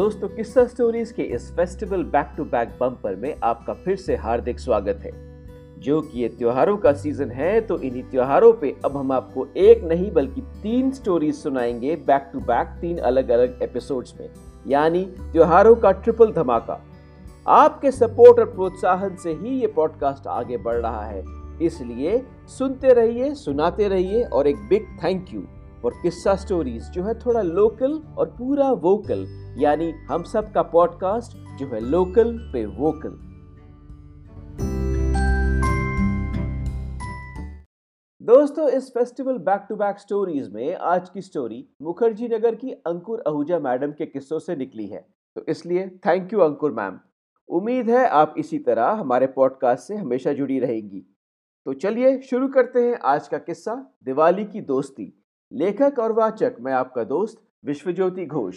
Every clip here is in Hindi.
दोस्तों, किस्सा स्टोरीज के इस festival back to back bumper में आपका फिर से हार्दिक स्वागत है। जो कि ये त्योहारों का सीज़न है तो इन्हीं त्योहारों पे अब हम आपको एक नहीं बल्कि तीन स्टोरीज सुनाएँगे बैक टू बैक तीन अलग अलग एपिसोड्स में। यानी त्योहारों का ट्रिपल धमाका। आपके सपोर्ट और प्रोत्साहन से ही ये पॉडकास्ट आगे बढ़ रहा है। इसलिए सुनते रहिए, सुनाते रहिए और एक बिग थैंक यू और किस्सा स्टोरीज जो है थोड़ा लोकल और पूरा वोकल यानी हम सब का पॉडकास्ट जो है लोकल पे वोकल दोस्तों, इस festival back to back stories में आज की स्टोरी मुखर्जी नगर की अंकुर आहूजा मैडम के किस्सों से निकली है। तो इसलिए थैंक यू अंकुर मैम। उम्मीद है आप इसी तरह हमारे पॉडकास्ट से हमेशा जुड़ी रहेंगी। तो चलिए शुरू करते हैं आज का किस्सा, दिवाली की दोस्ती। लेखक और वाचक, मैं आपका दोस्त, विश्वज्योति घोष।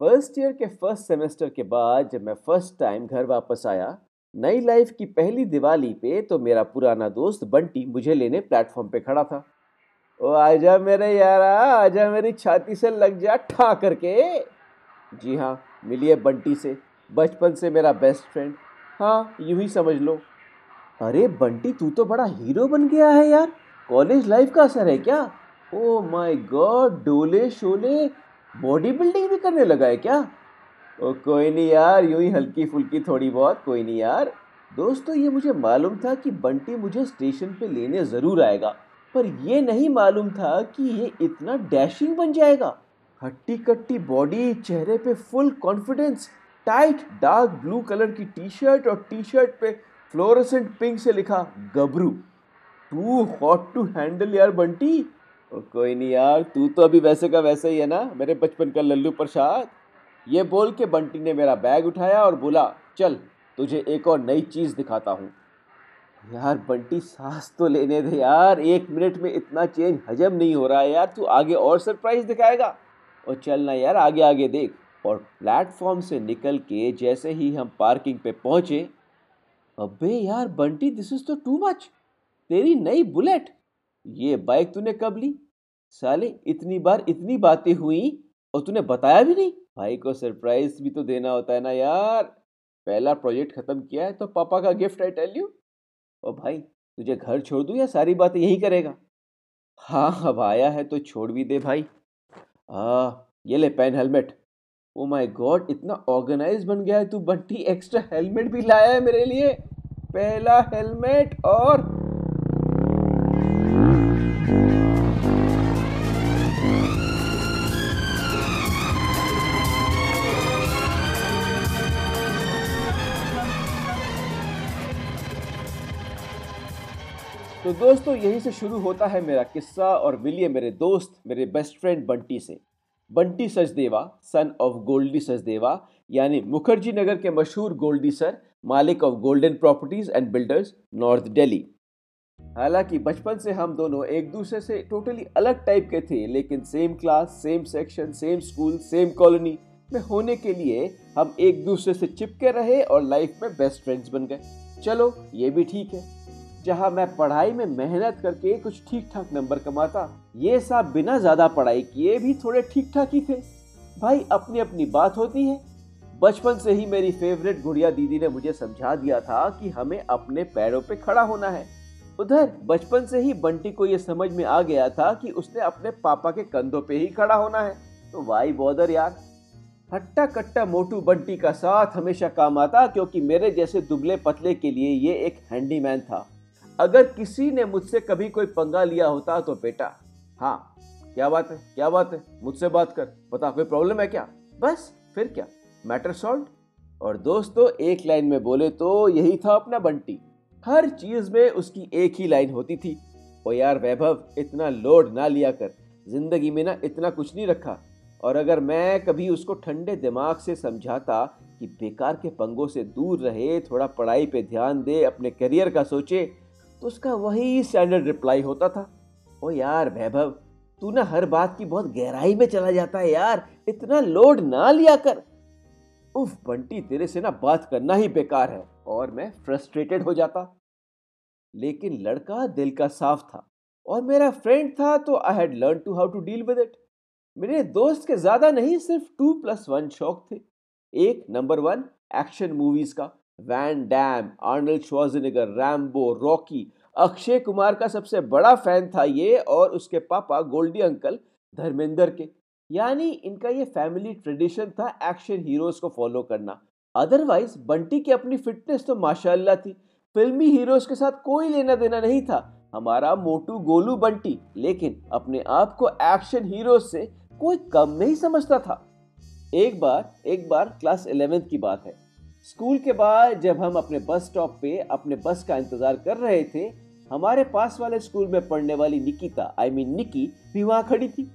फ़र्स्ट ईयर के फ़र्स्ट सेमेस्टर के बाद जब मैं फ़र्स्ट टाइम घर वापस आया नई लाइफ की पहली दिवाली पे तो मेरा पुराना दोस्त बंटी मुझे लेने प्लेटफॉर्म पे खड़ा था। ओ, आजा मेरे यारा, आजा मेरी छाती से लग जा ठा करके। जी हाँ मिलिए बंटी से, बचपन से मेरा बेस्ट फ्रेंड हाँ यूँ ही समझ लो। अरे बंटी, तू तो बड़ा हीरो बन गया है यार। कॉलेज लाइफ का असर है क्या? ओ माय गॉड डोले शोले बॉडी बिल्डिंग भी करने लगा है क्या? ओ, कोई नहीं यार, यूँ ही हल्की फुल्की थोड़ी बहुत, कोई नहीं यार। दोस्तों, ये मुझे मालूम था कि बंटी मुझे स्टेशन पे लेने ज़रूर आएगा, पर ये नहीं मालूम था कि ये इतना डैशिंग बन जाएगा। हट्टी कट्टी बॉडी, चेहरे पे full confidence, tight, dark blue colour की टी शर्ट और टी शर्ट पे फ्लोरोसेंट पिंक से लिखा गबरू। टू हॉट टू हैंडल यार बंटी। ओ, कोई नहीं यार, तू तो अभी वैसे का वैसे ही है ना? मेरे बचपन का लल्लू प्रसाद। ये बोल के बंटी ने मेरा बैग उठाया और बोला, चल, तुझे एक और नई चीज़ दिखाता हूँ। यार, बंटी, सांस तो लेने दे यार। एक मिनट में इतना चेंज हजम नहीं हो रहा है यार। तू आगे और सरप्राइज़ दिखाएगा? और चल ना यार, आगे आगे देख। और प्लेटफॉर्म से निकल के जैसे ही हम पार्किंग पे पहुँचे, अबे यार, बंटी दिस इज़ तो टू मच तेरी नई बुलेट। ये बाइक तूने कब ली? साले, इतनी बार इतनी बातें हुई और तूने बताया भी नहीं। भाई को सरप्राइज़ भी तो देना होता है ना यार। पहला प्रोजेक्ट खत्म किया है तो पापा का गिफ्ट आई टेल यू। ओ भाई, तुझे घर छोड़ दूँ या सारी बातें यही करेगा? हाँ अब आया है तो छोड़ भी दे भाई। आ ये ले pen helmet. Oh my God, इतना ऑर्गेनाइज बन गया है तू बंटी। एक्स्ट्रा हेलमेट भी लाया है मेरे लिए। पहला हेलमेट और तो दोस्तों, यहीं से शुरू होता है मेरा किस्सा और मिलिए मेरे दोस्त, मेरे बेस्ट फ्रेंड बंटी से। बंटी सचदेवा सन ऑफ़ गोल्डी सचदेवा, यानी मुखर्जी नगर के मशहूर गोल्डी सर मालिक of golden properties and builders north Delhi हालाँकि बचपन से हम दोनों एक दूसरे से टोटली अलग टाइप के थे, लेकिन same class same section same school same colony में होने के लिए हम एक दूसरे से चिपके रहे और लाइफ में बेस्ट फ्रेंड्स बन गए। चलो, ये भी ठीक है। जहाँ मैं पढ़ाई में मेहनत करके कुछ ठीक ठाक नंबर कमाता, ये सब बिना ज़्यादा पढ़ाई किए भी थोड़े ठीक ठाक ही थे। भाई अपनी अपनी बात होती है। बचपन से ही मेरी फेवरेट गुड़िया दीदी ने मुझे समझा दिया था कि हमें अपने पैरों पे खड़ा होना है। उधर, बचपन से ही बंटी को ये समझ में आ गया था कि उसने अपने पापा के कंधों पे ही खड़ा होना है। तो वाई बॉदर यार। हट्टा कट्टा मोटू बंटी का साथ हमेशा काम आता, क्योंकि मेरे जैसे दुबले पतले के लिए ये एक हैंडीमैन था। अगर किसी ने मुझसे कभी कोई पंगा लिया होता तो बेटा हाँ क्या बात है, क्या बात है, मुझसे बात कर बता कोई प्रॉब्लम है क्या? बस, फिर क्या? मैटर सॉल्व और दोस्तों, एक लाइन में बोले तो यही था अपना बंटी। हर चीज़ में उसकी एक ही लाइन होती थी। ओ यार वैभव, इतना लोड ना लिया कर। ज़िंदगी में ना इतना कुछ नहीं रखा। और अगर मैं कभी उसको ठंडे दिमाग से समझाता कि बेकार के पंगों से दूर रहे, थोड़ा पढ़ाई पे ध्यान दे, अपने करियर का सोचे तो उसका वही स्टैंडर्ड रिप्लाई होता था। ओ यार वैभव, तू ना हर बात की बहुत गहराई में चला जाता है यार। इतना लोड ना लिया कर। उफ, बंटी, तेरे से ना बात करना ही बेकार है और मैं फ्रस्ट्रेटेड हो जाता। लेकिन लड़का दिल का साफ़ था और मेरा फ्रेंड था तो I had learn to how to deal with it मेरे दोस्त के ज़्यादा नहीं, सिर्फ़ टू प्लस वन शौक थे। एक नंबर वन एक्शन मूवीज़ का। Van Damme Arnold Schwarzenegger Rambo Rocky Akshay Kumar का सबसे बड़ा फ़ैन था ये और उसके पापा गोल्डी अंकल धर्मेंद्र के। यानी इनका ये फैमिली ट्रेडिशन था एक्शन हीरोज को फॉलो करना। अदरवाइज़ बंटी की अपनी फिटनेस तो माशाल्लाह थी। फिल्मी हीरोज के साथ कोई लेना देना नहीं था। हमारा मोटू गोलू बंटी लेकिन अपने आप को एक्शन हीरोज से कोई कम नहीं समझता था। एक बार एक बार क्लास इलेवेंथ की बात है। स्कूल के बाद जब हम अपने बस स्टॉप पे अपने बस का इंतज़ार कर रहे थे, हमारे पास वाले स्कूल में पढ़ने वाली निकिता आई मीन निकी, भी वहाँ खड़ी थी।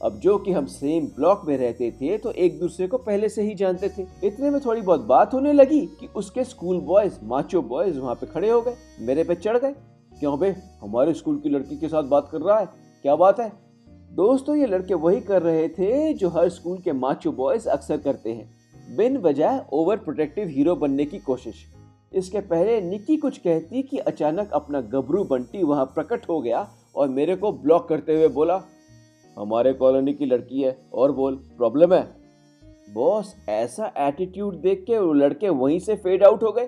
अब जो कि हम सेम ब्लॉक में रहते थे तो एक दूसरे को पहले से ही जानते थे। इतने में थोड़ी बहुत बात होने लगी कि उसके स्कूल बॉयज़ माचो बॉयज़ वहाँ पे खड़े हो गए। मेरे पे चढ़ गए। क्यों बे? हमारे स्कूल की लड़की के साथ बात कर रहा है। क्या बात है? दोस्तों, ये लड़के वही कर रहे थे जो हर स्कूल के माचो बॉयज़ अक्सर करते हैं। बिन वजह ओवर प्रोटेक्टिव हीरो बनने की कोशिश। इसके पहले निकी कुछ कहती कि अचानक अपना गबरू बंटी वहाँ प्रकट हो गया और मेरे को ब्लॉक करते हुए बोला, हमारे कॉलोनी की लड़की है, और बोल प्रॉब्लम है? बॉस ऐसा एटीट्यूड देख के वो लड़के वहीं से फेड आउट हो गए।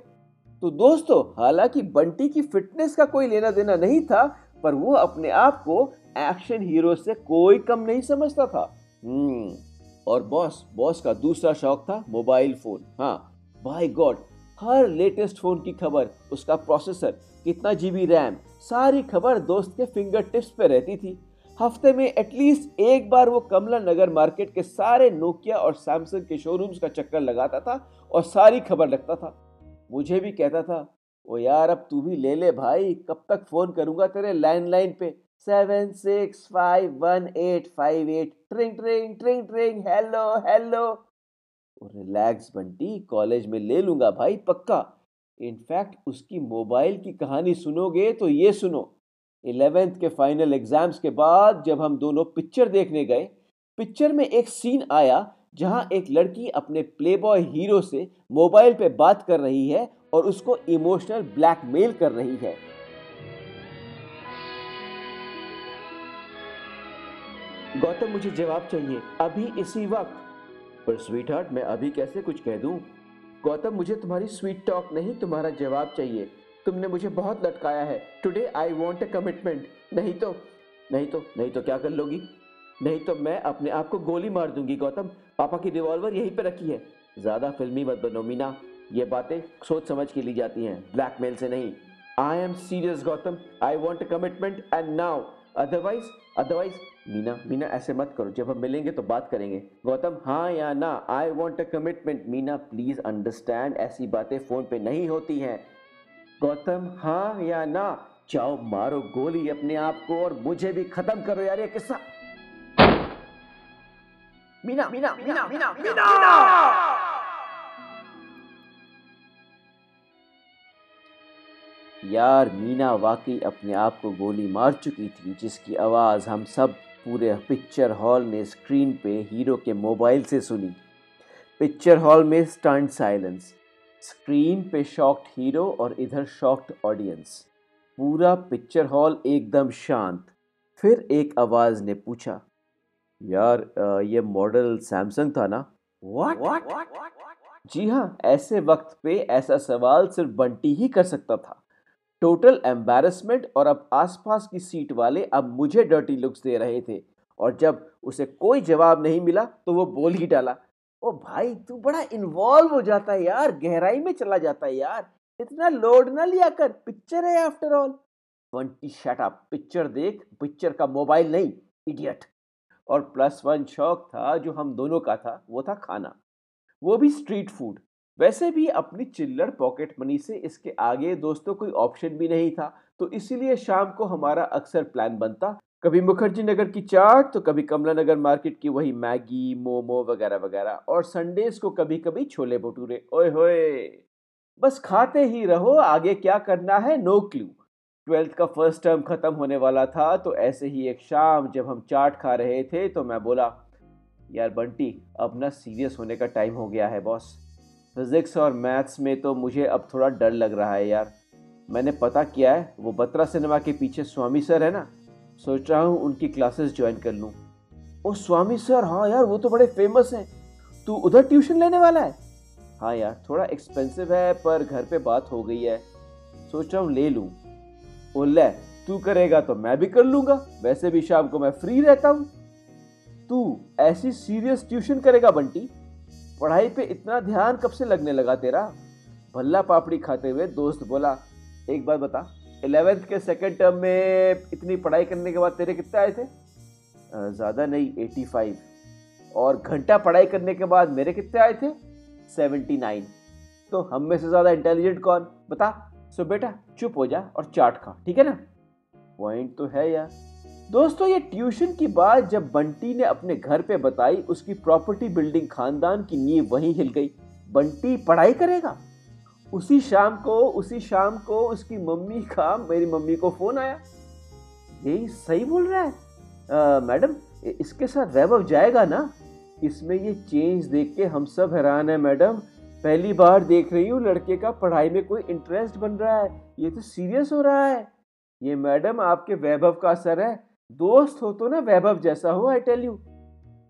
तो दोस्तों, हालाँकि बंटी की फिटनेस का कोई लेना देना नहीं था, पर वो अपने आप को एक्शन हीरो से कोई कम नहीं समझता था। हम्म और बॉस बॉस का दूसरा शौक था मोबाइल फ़ोन हाँ बाय गॉड हर लेटेस्ट फ़ोन की खबर, उसका प्रोसेसर कितना जीबी रैम सारी खबर दोस्त के फिंगर टिप्स पे रहती थी। हफ़्ते में एटलीस्ट एक बार वो कमला नगर मार्केट के सारे नोकिया और सैमसंग के शोरूम्स का चक्कर लगाता था और सारी खबर रखता था। मुझे भी कहता था, ओ यार, अब तू भी ले ले भाई, कब तक फ़ोन करूँगा तेरे लैंडलाइन पे? Seven six five one eight five eight ट्रिंग ट्रिंग ट्रिंग ट्रिंग hello hello relax Bunty. College में ले लूँगा भाई, पक्का. इनफैक्ट उसकी मोबाइल की कहानी सुनोगे तो ये सुनो. इलेवेंथ के फाइनल एग्ज़ाम्स के बाद जब हम दोनों पिक्चर देखने गए पिक्चर में एक सीन आया जहाँ एक लड़की अपने प्लेबॉय हीरो से मोबाइल पे बात कर रही है और उसको इमोशनल ब्लैकमेल कर रही है. गौतम, मुझे जवाब चाहिए। अभी इसी वक्त। पर स्वीट हार्ट मैं अभी कैसे कुछ कह दूँ? गौतम, मुझे तुम्हारी स्वीट टॉक नहीं, तुम्हारा जवाब चाहिए। तुमने मुझे बहुत लटकाया है। Today I want a commitment नहीं तो नहीं तो नहीं तो क्या कर लोगी? नहीं तो मैं अपने आप को गोली मार दूँगी, गौतम। पापा की रिवॉल्वर यहीं पर रखी है। ज़्यादा फिल्मी मत बनो, मीना। ये बातें सोच समझ के ली जाती हैं। ब्लैकमेल से नहीं। I am serious Gautam. I want a commitment and now otherwise otherwise Meena Meena, ऐसे मत करो। जब हम मिलेंगे तो बात करेंगे। गौतम हाँ या ना? I want a commitment Meena please understand ऐसी बातें फ़ोन पे नहीं होती हैं। गौतम हाँ या ना? जाओ, मारो गोली अपने आप को और मुझे भी खत्म करो यार ये किस्सा। मीना मीना मीना मीना मीना! यार, मीना वाकई अपने आप को गोली मार चुकी थी, जिसकी आवाज़ हम सब पूरे पिक्चर हॉल ने स्क्रीन पे हीरो के मोबाइल से सुनी। पिक्चर हॉल में स्टंट साइलेंस स्क्रीन पे शॉक्ड हीरो और इधर शॉक्ड ऑडियंस। पूरा पिक्चर हॉल एकदम शांत। फिर एक आवाज़ ने पूछा यार ये मॉडल सैमसंग था ना? व्हाट जी हाँ ऐसे वक्त पे ऐसा सवाल सिर्फ़ बंटी ही कर सकता था। टोटल एम्बेरसमेंट और अब आसपास की सीट वाले अब मुझे डर्टी लुक्स दे रहे थे। और जब उसे कोई जवाब नहीं मिला तो वो बोल ही डाला, ओ भाई, तू बड़ा इन्वॉल्व हो जाता है यार, गहराई में चला जाता है यार। इतना लोड ना लिया कर पिक्चर है after all twenty shut picture देख पिक्चर का मोबाइल नहीं इडियट और प्लस वन शौक था जो हम दोनों का था, वो था खाना। वो भी स्ट्रीट फ़ूड वैसे भी अपनी चिल्लर पॉकेट मनी से इसके आगे दोस्तों कोई ऑप्शन भी नहीं था तो इसीलिए शाम को हमारा अक्सर प्लान बनता। कभी मुखर्जी नगर की चाट तो कभी कमला नगर मार्केट की वही मैगी, मोमो वगैरह वगैरह, और संडेज को कभी कभी छोले भटूरे। ओए होए! बस खाते ही रहो, आगे क्या करना है? No clue. ट्वेल्थ का फ़र्स्ट टर्म ख़त्म होने वाला था तो ऐसे ही एक शाम जब हम चाट खा रहे थे तो मैं बोला, यार बंटी, अब ना सीरियस होने का टाइम हो गया है, बॉस। फिज़िक्स और मैथ्स में तो मुझे अब थोड़ा डर लग रहा है यार। मैंने पता किया है, वो बत्रा सिनेमा के पीछे स्वामी सर है ना? सोच रहा हूँ उनकी क्लासेस ज्वाइन कर लूँ। ओ, स्वामी सर हाँ यार, वो तो बड़े फ़ेमस हैं। तू उधर ट्यूशन लेने वाला है? हाँ यार, थोड़ा एक्सपेंसिव है, पर घर पे बात हो गई है। सोच रहा हूँ ले लूँ। ओ, ले, तू करेगा तो मैं भी कर लूँगा। वैसे भी शाम को मैं फ्री रहता हूँ। तू ऐसी सीरियस ट्यूशन करेगा बंटी? पढ़ाई पे इतना ध्यान कब से लगने लगा तेरा? भल्ला पापड़ी खाते हुए दोस्त बोला, एक बार बता इलेवेंथ के सेकेंड टर्म में इतनी पढ़ाई करने के बाद तेरे कितने आए थे? ज़्यादा नहीं एटी फाइव और घंटा पढ़ाई करने के बाद मेरे कितने आए थे? सेवेंटी नाइन तो हम में से ज़्यादा इंटेलिजेंट कौन? बता, सो बेटा, चुप हो जा और चाट खा, ठीक है ना? पॉइंट तो है यार। दोस्तों, ये ट्यूशन की बात जब बंटी ने अपने घर पे बताई, उसकी प्रॉपर्टी बिल्डिंग खानदान की नींव वहीं हिल गई। बंटी पढ़ाई करेगा? उसी शाम को, उसी शाम को उसकी मम्मी का, मेरी मम्मी को फ़ोन आया। यही सही बोल रहा है? मैडम इसके साथ वैभव जाएगा ना? इसमें ये चेंज देख के हम सब हैरान है, मैडम। पहली बार देख रही हूँ, लड़के का पढ़ाई में कोई इंटरेस्ट बन रहा है। ये तो सीरियस हो रहा है। ये मैडम, आपके वैभव का असर है। दोस्त हो तो ना वैभव जैसा हो आई टेल यू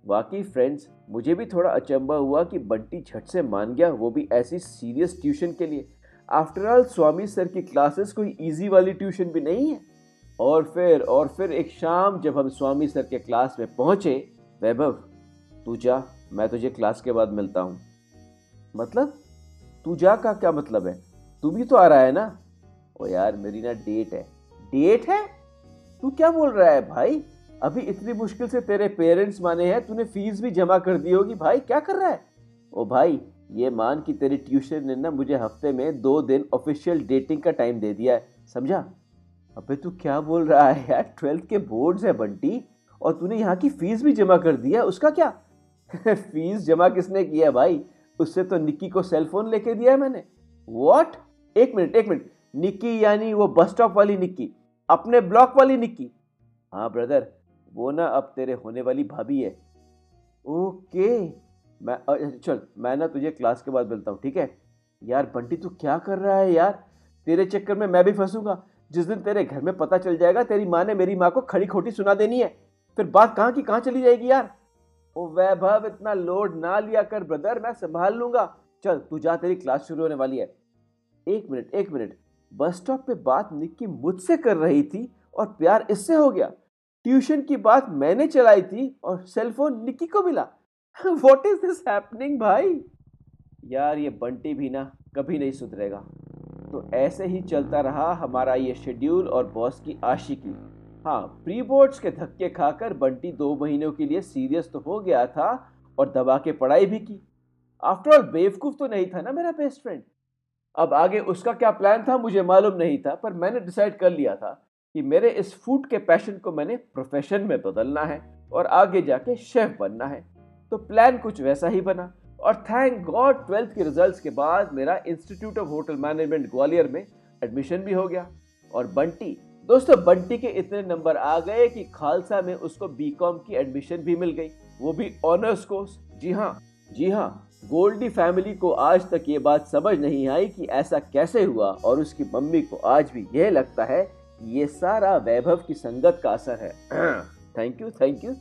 बाकी फ्रेंड्स मुझे भी थोड़ा अचंबा हुआ कि बंटी झट से मान गया, वो भी ऐसी सीरियस ट्यूशन के लिए। आफ्टर ऑल स्वामी सर की क्लासेस कोई इजी वाली ट्यूशन भी नहीं है। और फिर और फिर एक शाम जब हम स्वामी सर के क्लास में पहुँचे, वैभव, तू जा, मैं तुझे क्लास के बाद मिलता हूँ। मतलब? तू जा का क्या मतलब है? तू भी तो आ रहा है ना? ओ यार, मेरी ना डेट है। डेट है? तू क्या बोल रहा है भाई? अभी इतनी मुश्किल से तेरे पेरेंट्स माने हैं, तूने फ़ीस भी जमा कर दी होगी भाई। क्या कर रहा है? ओ भाई, ये मान कि तेरी ट्यूशन ने ना मुझे हफ़्ते में दो दिन ऑफिशियल डेटिंग का टाइम दे दिया है, समझा? अबे तू क्या बोल रहा है यार? ट्वेल्थ के बोर्ड्स है बंटी, और तूने यहाँ की फ़ीस भी जमा कर दिया उसका क्या? फ़ीस जमा किसने किया भाई? उससे तो निक्की को सेलफोन लेके दिया है मैंने। वॉट एक मिनट एक मिनट। निक्की यानी वो बस स्टॉप वाली निक्की। अपने ब्लॉक वाली निक्की। हाँ ब्रदर, वो ना अब तेरे होने वाली भाभी है। ओके, मैं चल, मैं ना तुझे क्लास के बाद मिलता हूँ, ठीक है? यार, बंटी, तू क्या कर रहा है यार? तेरे चक्कर में मैं भी फंसूँगा। जिस दिन तेरे घर में पता चल जाएगा, तेरी माँ ने मेरी माँ को खड़ी खोटी सुना देनी है। फिर बात कहाँ की, कहाँ चली जाएगी यार? ओ, वैभव, इतना लोड ना लिया कर, ब्रदर, मैं संभाल लूँगा। चल, तू जा, तेरी क्लास शुरू होने वाली है। एक मिनट एक मिनट। बस स्टॉप पे बात निक्की मुझसे कर रही थी और प्यार इससे हो गया। ट्यूशन की बात मैंने चलाई थी और सेलफोन निक्की को मिला। वॉट इज़ दिस हैपनिंग भाई? यार, ये बंटी भी ना कभी नहीं सुधरेगा। तो ऐसे ही चलता रहा हमारा ये शेड्यूल और बॉस की आशिकी। हाँ प्री बोर्ड्स के धक्के खाकर बंटी दो महीनों के लिए सीरियस तो हो गया था और दबा के पढ़ाई भी की। आफ्टर ऑल बेवकूफ़ तो नहीं था ना मेरा बेस्ट फ्रेंड अब आगे उसका क्या प्लान था, मुझे मालूम नहीं था, पर मैंने डिसाइड कर लिया था कि मेरे इस फ़ूड के पैशन को मैंने प्रोफेशन में बदलना है और आगे जाके शेफ बनना है। तो प्लान कुछ वैसा ही बना और थैंक गॉड ट्वेल्थ के रिजल्ट्स के बाद मेरा institute of hotel management Gwalior में एडमिशन भी हो गया और बंटी, दोस्तों बंटी के इतने नंबर आ गए कि खालसा में उसको बीकॉम की एडमिशन भी मिल गई। वो भी ऑनर्स कोर्स जी हाँ जी हाँ गोल्डी फैमिली को आज तक ये बात समझ नहीं आई कि ऐसा कैसे हुआ और उसकी मम्मी को आज भी यह लगता है कि ये सारा वैभव की संगत का असर है। थैंक यू थैंक यू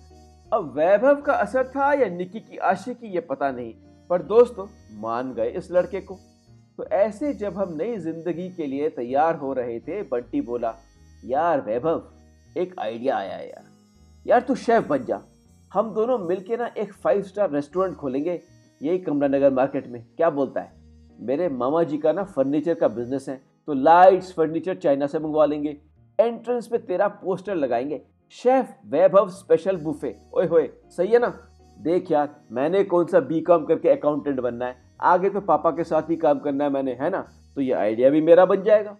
अब वैभव का असर था या निकी की आशिकी ये पता नहीं, पर दोस्तों, मान गए इस लड़के को। तो ऐसे जब हम नई ज़िंदगी के लिए तैयार हो रहे थे, बंटी बोला, यार वैभव, एक आइडिया आया यार। यार तू शेफ बन जा। हम दोनों मिलके ना एक फाइव स्टार रेस्टोरेंट खोलेंगे। यही कमला नगर मार्केट में क्या बोलता है? मेरे मामा जी का ना फर्नीचर का बिज़नेस है तो लाइट्स फर्नीचर चाइना से मंगवा लेंगे। एंट्रेंस पे तेरा पोस्टर लगाएँगे। शेफ वैभव स्पेशल बुफे ओए होए, सही है ना? देख यार, मैंने कौन सा बी कॉम करके अकाउंटेंट बनना है? आगे तो पापा के साथ ही काम करना है मैंने, है ना? तो ये आइडिया भी मेरा बन जाएगा।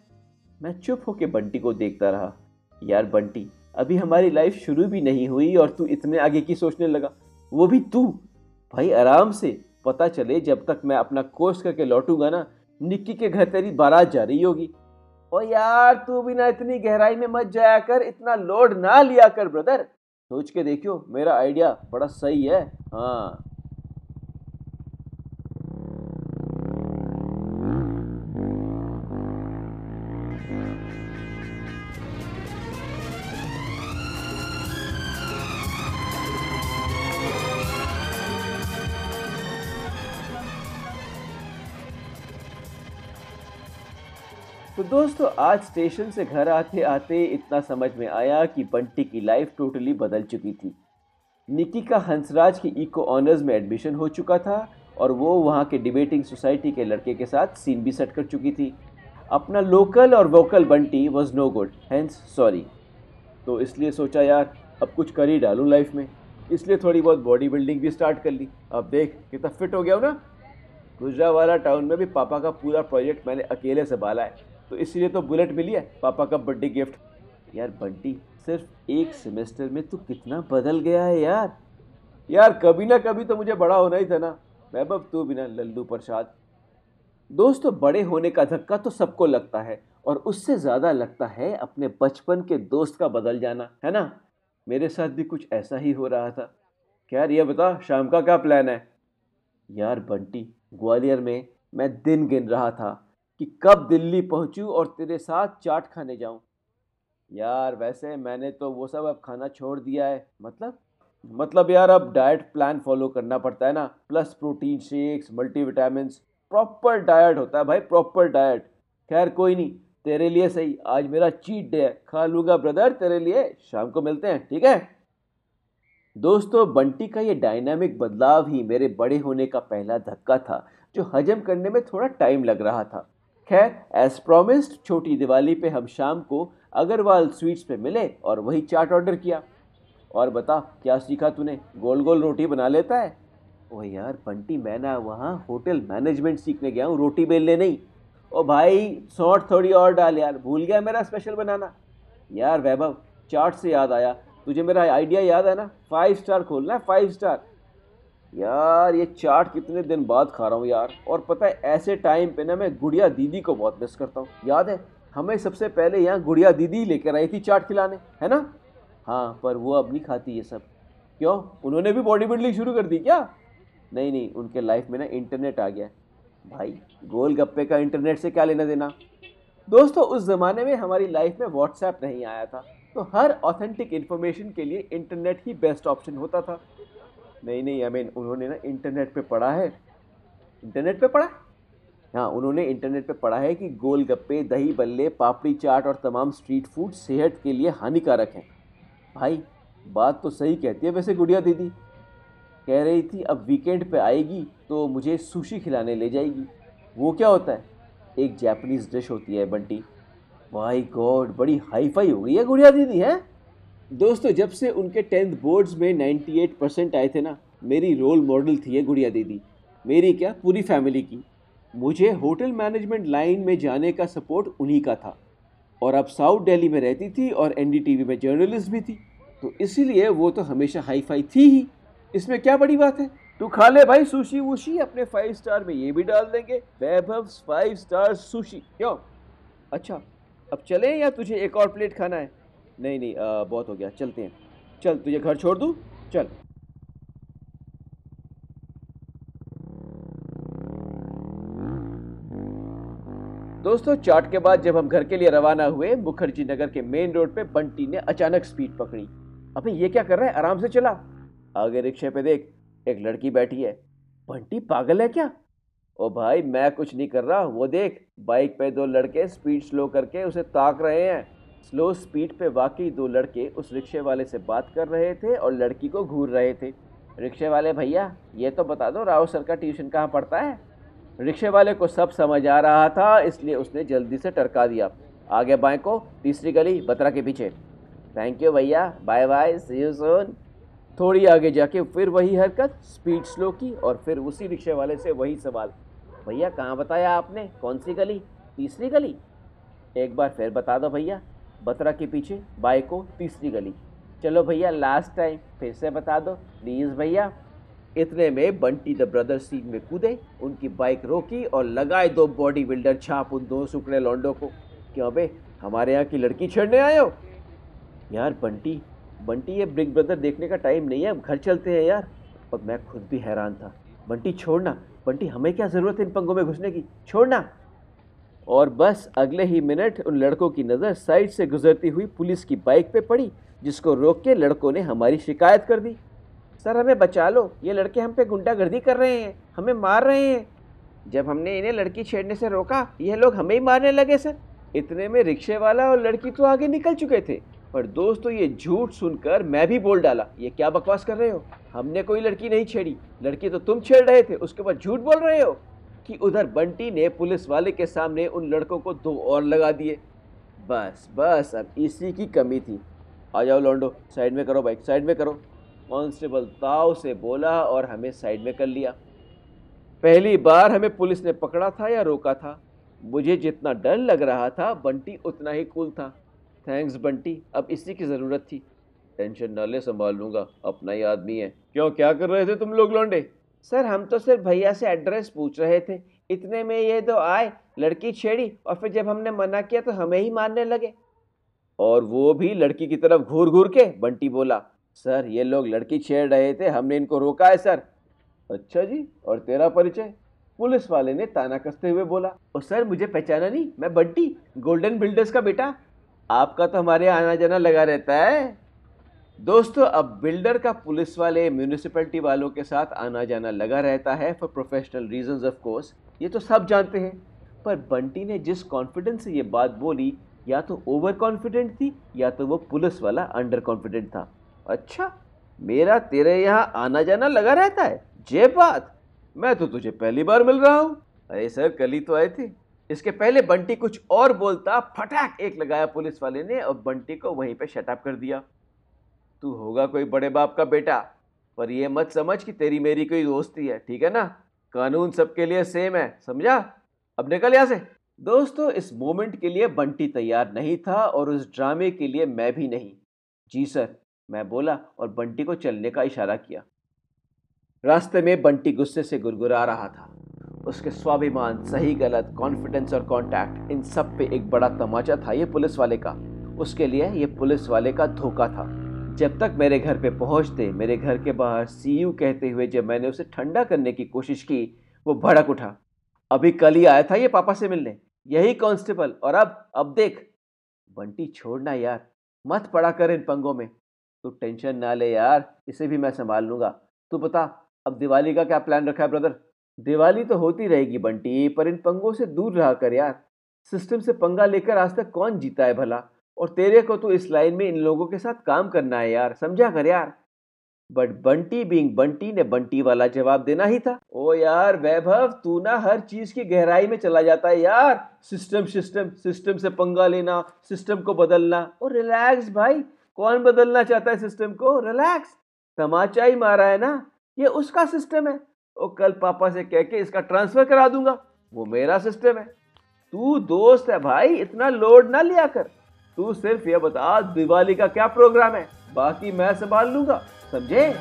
मैं चुप होके बंटी को देखता रहा। यार बंटी, अभी हमारी लाइफ शुरू भी नहीं हुई और तू इतने आगे की सोचने लगा। वो भी तू? भाई आराम से। पता चले जब तक मैं अपना कोर्स करके लौटूँगा ना, निक्की के घर तेरी बारात जा रही होगी। ओ यार, तू भी ना इतनी गहराई में मत जाया कर, इतना लोड ना लिया कर ब्रदर सोच के देखियो, मेरा आइडिया बड़ा सही है। हाँ। दोस्तों, आज स्टेशन से घर आते आते इतना समझ में आया कि बंटी की लाइफ टोटली बदल चुकी थी। निकी का हंसराज की इको ऑनर्स में एडमिशन हो चुका था और वो वहाँ के डिबेटिंग सोसाइटी के लड़के के साथ सीन भी सेट कर चुकी थी। अपना लोकल और vocal Bunty was no good hence sorry तो इसलिए सोचा यार, अब कुछ कर ही डालूँ लाइफ में। इसलिए थोड़ी बहुत बॉडी बिल्डिंग भी स्टार्ट कर ली। अब देख, कितना फिट हो गया हूँ ना। गुजरावाला टाउन में भी पापा का पूरा प्रोजेक्ट मैंने अकेले संभाला है। तो इसीलिए तो बुलेट मिली है, पापा का बर्थडे गिफ्ट यार बंटी, सिर्फ़ एक सेमेस्टर में तू कितना बदल गया है यार। यार कभी ना कभी तो मुझे बड़ा होना ही था ना। वैभव तू बिना लल्लू प्रसाद। दोस्तों बड़े होने का धक्का तो सबको लगता है, और उससे ज़्यादा लगता है अपने बचपन के दोस्त का बदल जाना, है ना? मेरे साथ भी कुछ ऐसा ही हो रहा था। क्या ये बता, शाम का क्या प्लान है? यार बंटी, ग्वालियर में मैं दिन गिन रहा था। कि कब दिल्ली पहुंचूं और तेरे साथ चाट खाने जाऊँ। यार, वैसे मैंने तो वो सब अब खाना छोड़ दिया है। मतलब? मतलब यार, अब डाइट प्लान फॉलो करना पड़ता है ना। Plus protein shakes multivitamin proper diet होता है भाई प्रॉपर डाइट खैर, कोई नहीं, तेरे लिए सही। आज मेरा चीट डे है। खा लूँगा ब्रदर तेरे लिए। शाम को मिलते हैं, ठीक है? दोस्तों, बंटी का ये डायनामिक बदलाव ही मेरे बड़े होने का पहला धक्का था, जो हजम करने में थोड़ा टाइम लग रहा था। खैर एज प्रोमिस्ड छोटी दिवाली पे हम शाम को अग्रवाल स्वीट्स पे मिले और वही चाट ऑर्डर किया। और बता, क्या सीखा तूने? गोल गोल रोटी बना लेता है? ओह यार, बंटी, मैं ना वहाँ होटल मैनेजमेंट सीखने गया हूँ, रोटी बेलने नहीं। ओ भाई सौट थोड़ी और डाल यार, भूल गया मेरा स्पेशल बनाना। यार वैभव, चाट से याद आया। तुझे मेरा आइडिया याद है ना? फाइव स्टार खोलना है फाइव स्टार यार, ये चाट कितने दिन बाद खा रहा हूँ यार। और पता है, ऐसे टाइम पे ना मैं गुड़िया दीदी को बहुत मिस करता हूँ। याद है, हमें सबसे पहले यहाँ गुड़िया दीदी लेकर आई थी चाट खिलाने, है ना? हाँ पर वो अब नहीं खाती ये सब। क्यों? उन्होंने भी बॉडी बिल्डिंग शुरू कर दी क्या? नहीं नहीं, उनके लाइफ में ना इंटरनेट आ गया भाई गोल गप्पे का इंटरनेट से क्या लेना देना? दोस्तों, उस ज़माने में हमारी लाइफ में व्हाट्सएप नहीं आया था। तो हर ऑथेंटिक इन्फॉर्मेशन के लिए इंटरनेट ही बेस्ट ऑप्शन होता था। नहीं नहीं आई मीन उन्होंने ना इंटरनेट पे पढ़ा है। इंटरनेट पे पढ़ा? हाँ उन्होंने इंटरनेट पे पढ़ा है कि गोलगप्पे दही बल्ले पापड़ी चाट और तमाम स्ट्रीट फ़ूड सेहत के लिए हानिकारक हैं। भाई, बात तो सही कहती है वैसे गुड़िया दीदी। कह रही थी, अब वीकेंड पे आएगी तो मुझे सुशी खिलाने ले जाएगी। वो क्या होता है? एक जैपनीज़ डिश होती है बंटी। भाई गॉड बड़ी हाई फाई हो गई है गुड़िया दीदी, है? दोस्तों, जब से उनके टेंथ बोर्ड्स में 98 परसेंट आए थे ना, मेरी रोल मॉडल थी ये गुड़िया दीदी। मेरी क्या? पूरी फैमिली की। मुझे होटल मैनेजमेंट लाइन में जाने का सपोर्ट उन्हीं का था। और अब साउथ दिल्ली में रहती थी और एनडीटीवी में जर्नलिस्ट भी थी। तो इसीलिए वो तो हमेशा हाई फाई थी ही। इसमें क्या बड़ी बात है? तू खा ले भाई सुशी वुशी अपने फाइव स्टार में ये भी डाल देंगे। Vaibhav five star sushi. क्यों? अच्छा अब चले या तुझे एक और प्लेट खाना है? नहीं नहीं आ, बहुत हो गया चलते हैं। चल तुझे घर छोड़ दूँ? चल। दोस्तों चाट के बाद जब हम घर के लिए रवाना हुए मुखर्जी नगर के मेन रोड पे बंटी ने अचानक स्पीड पकड़ी। अबे ये क्या कर रहा है? आराम से चला। आगे रिक्शे पे देख एक लड़की बैठी है। बंटी पागल है क्या? ओ भाई मैं कुछ नहीं कर रहा। वो देख बाइक पे दो लड़के स्पीड स्लो करके उसे ताक रहे हैं। स्लो स्पीड पे वाकई दो लड़के उस रिक्शे वाले से बात कर रहे थे और लड़की को घूर रहे थे। रिक्शे वाले, भैया, ये तो बता दो, राव सर का ट्यूशन कहाँ पढ़ता है? रिक्शे वाले को सब समझ आ रहा था, इसलिए उसने जल्दी से टरका दिया। आगे बाएँ को, तीसरी गली, बतरा के पीछे। थैंक यू भैया bye bye see you soon थोड़ी आगे जाके फिर वही हरकत, स्पीड स्लो की और फिर उसी रिक्शे वाले से वही सवाल। भैया, कहाँ बताया आपने? कौन सी गली? तीसरी गली? एक बार फिर बता दो, भैया। बतरा के पीछे, बाई को तीसरी गली। चलो भैया लास्ट टाइम फिर से बता दो। प्लीज़ भैया। इतने में बंटी द ब्रदर सीन में कूदे, उनकी बाइक रोकी और लगाए दो बॉडी बिल्डर छाप उन दो सुकड़े लौंडों को। क्यों बे, हमारे यहाँ की लड़की छेड़ने आए हो? यार बंटी बंटी, ये बिग ब्रदर देखने का टाइम नहीं है अब घर चलते हैं यार। और मैं खुद भी हैरान था। बंटी, छोड़ना। बंटी, हमें क्या ज़रूरत है इन पंगों में घुसने की? छोड़ना। और बस अगले ही मिनट उन लड़कों की नज़र साइड से गुजरती हुई पुलिस की बाइक पे पड़ी, जिसको रोक के लड़कों ने हमारी शिकायत कर दी। सर, हमें बचा लो। ये लड़के हम पे गुंडागर्दी कर रहे हैं। हमें मार रहे हैं। जब हमने इन्हें लड़की छेड़ने से रोका ये लोग हमें ही मारने लगे, सर। इतने में रिक्शे वाला और लड़की तो आगे निकल चुके थे। पर दोस्तों, ये झूठ सुनकर मैं भी बोल डाला, ये क्या बकवास कर रहे हो? हमने कोई लड़की नहीं छेड़ी। लड़की तो तुम छेड़ रहे थे, उसके बाद झूठ बोल रहे हो? कि उधर बंटी ने पुलिस वाले के सामने उन लड़कों को दो और लगा दिए। बस बस, अब इसी की कमी थी। आ जाओ लॉन्डो साइड में करो बाइक, साइड में करो। कांस्टेबल ताव से बोला और हमें साइड में कर लिया। पहली बार हमें पुलिस ने पकड़ा था या रोका था? मुझे जितना डर लग रहा था, बंटी उतना ही कूल था। थैंक्स बंटी, अब इसी की ज़रूरत थी। टेंशन न ले, संभाल लूँगा। अपना ही आदमी है। क्यों, क्या कर रहे थे तुम लोग लौंडे? सर, हम तो सिर्फ़ भैया से एड्रेस पूछ रहे थे। इतने में ये तो आए, लड़की छेड़ी और फिर जब हमने मना किया तो हमें ही मारने लगे। और वो भी लड़की की तरफ़ घूर घूर के, बंटी बोला, सर, ये लोग लड़की छेड़ रहे थे, हमने इनको रोका है, सर। अच्छा जी, और तेरा परिचय? पुलिस वाले ने ताना कसते हुए बोला और सर, मुझे पहचाना नहीं, मैं बंटी, गोल्डन बिल्डर्स का बेटा। आपका तो हमारे आना जाना लगा रहता है। दोस्तों, अब बिल्डर का पुलिस वाले म्यूनिसिपैलिटी वालों के साथ आना जाना लगा रहता है for professional reasons of course ये तो सब जानते हैं। पर बंटी ने जिस कॉन्फिडेंस से ये बात बोली, या तो ओवर कॉन्फिडेंट थी, या तो वो पुलिस वाला अंडर कॉन्फिडेंट था। अच्छा मेरा तेरे यहाँ आना जाना लगा रहता है? जे बात। मैं तो तुझे पहली बार मिल रहा हूँ। अरे सर, कल ही तो आए थे। इसके पहले बंटी कुछ और बोलता, फटाक एक लगाया पुलिस वाले ने और बंटी को वहीं पे शटअप कर दिया। तू होगा कोई बड़े बाप का बेटा, पर ये मत समझ कि तेरी मेरी कोई दोस्ती है, ठीक है ना? कानून सबके लिए सेम है, समझा? अब निकल यहाँ से। दोस्तों, इस मोमेंट के लिए बंटी तैयार नहीं था और उस ड्रामे के लिए मैं भी नहीं। जी सर, मैं बोला और बंटी को चलने का इशारा किया। रास्ते में बंटी गुस्से से गुरगुरा रहा था। उसके स्वाभिमान, सही गलत कॉन्फिडेंस और कॉन्टैक्ट इन सब पे एक बड़ा तमाचा था ये पुलिस वाले का। उसके लिए ये पुलिस वाले का धोखा था। जब तक मेरे घर पे पहुँचते, मेरे घर के बाहर सी यू कहते हुए जब मैंने उसे ठंडा करने की कोशिश की, वो भड़क उठा। अभी कल ही आया था ये पापा से मिलने। यही कांस्टेबल, और अब अब देख। बंटी छोड़ना यार। मत पड़ा कर इन पंगों में। तू टेंशन ना ले यार, इसे भी मैं संभाल लूँगा। तू बता, अब दिवाली का क्या प्लान रखा है ब्रदर? दिवाली तो होती रहेगी बंटी, पर इन पंगों से दूर रहा कर यार। सिस्टम से पंगा लेकर आज तक कौन जीता है भला? और तेरे को तो इस लाइन में इन लोगों के साथ काम करना है यार, समझा कर यार? बट बंटी बिंग बंटी ने बंटी वाला जवाब देना ही था। ओ यार वैभव, तू ना हर चीज़ की गहराई में चला जाता है यार। सिस्टम सिस्टम सिस्टम से पंगा लेना, सिस्टम को बदलना। और रिलैक्स भाई, कौन बदलना चाहता है सिस्टम को? रिलैक्स। तमाचा ही मारा है ना? ये उसका सिस्टम है। और कल पापा से कह के इसका ट्रांसफ़र करा दूँगा। वो मेरा सिस्टम है। तू दोस्त है भाई, इतना लोड ना लिया कर। तू सिर्फ़ ये बता दिवाली का क्या प्रोग्राम है? बाकी मैं संभाल लूँगा समझे?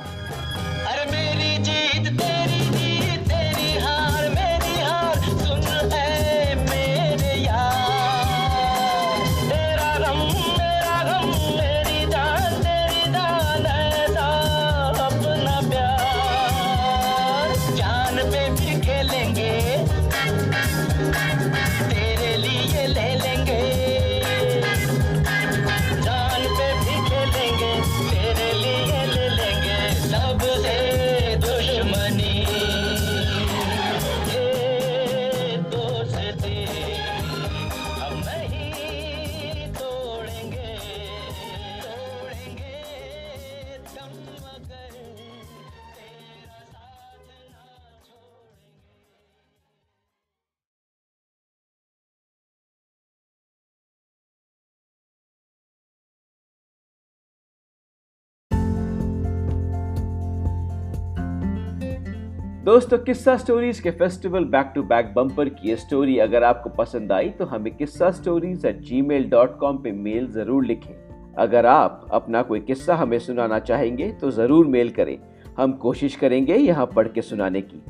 दोस्तों, किस्सा स्टोरीज के festival back to back bumper की ये स्टोरी अगर आपको पसंद आई तो हमें Kissa stories at Gmail dot com पर मेल ज़रूर लिखें। अगर आप अपना कोई किस्सा हमें सुनाना चाहेंगे तो ज़रूर मेल करें। हम कोशिश करेंगे यहाँ पढ़ के सुनाने की।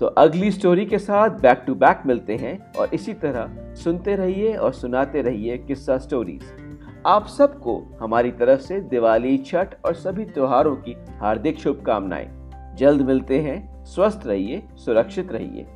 तो अगली स्टोरी के साथ बैक टू बैक मिलते हैं और इसी तरह सुनते रहिए और सुनाते रहिए किस्सा स्टोरीज आप सबको हमारी तरफ़ से दिवाली, छठ और सभी त्योहारों की हार्दिक शुभकामनाएँ। जल्द मिलते हैं। स्वस्थ रहिए सुरक्षित रहिए।